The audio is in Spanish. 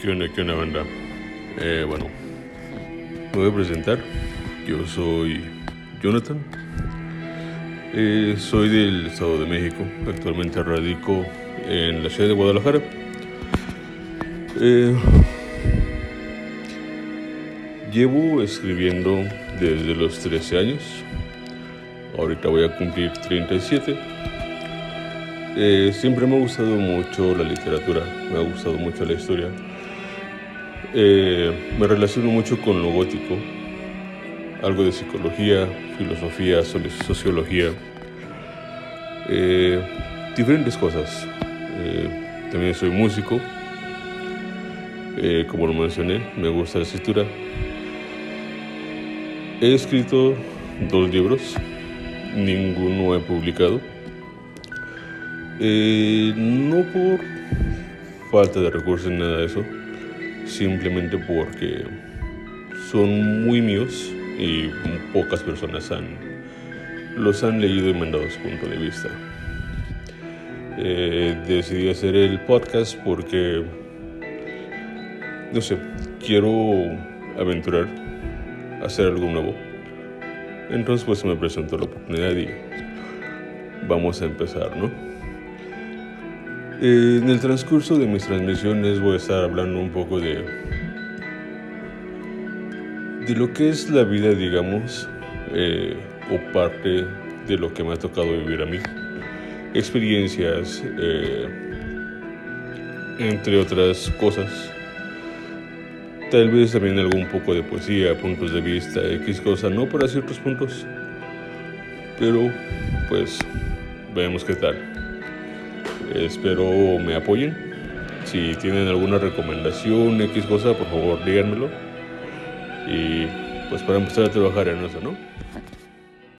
¿Qué onda, qué onda, banda? Eh, bueno, me voy a presentar. Yo soy Jonathan. Eh, soy del Estado de México. Actualmente radico en la ciudad de Guadalajara. Eh, llevo escribiendo desde los 13 años. Ahorita voy a cumplir 37. Eh, siempre me ha gustado mucho la literatura, me ha gustado mucho la historia. Eh, me relaciono mucho con lo gótico, algo de psicología, filosofía, sociología, eh, diferentes cosas. también soy músico, como lo mencioné, me gusta la escritura. He escrito dos libros, ninguno he publicado. Eh, no por falta de recursos ni nada de eso, simplemente porque son muy míos y pocas personas han, los han leído y me han dado su punto de vista. Eh, decidí hacer el podcast porque, no sé, quiero aventurar, hacer algo nuevo. Entonces pues me presentó la oportunidad y vamos a empezar, ¿no? Eh, en el transcurso de mis transmisiones voy a estar hablando un poco de, de lo que es la vida, digamos, eh, o parte de lo que me ha tocado vivir a mí. Experiencias, eh, entre otras cosas. Tal vez también algún poco de poesía, puntos de vista, X cosa, no para ciertos puntos. Pero, pues, veamos qué tal. Espero me apoyen. Si tienen alguna recomendación, X cosa, por favor díganmelo. Y pues para empezar a trabajar en eso, ¿no?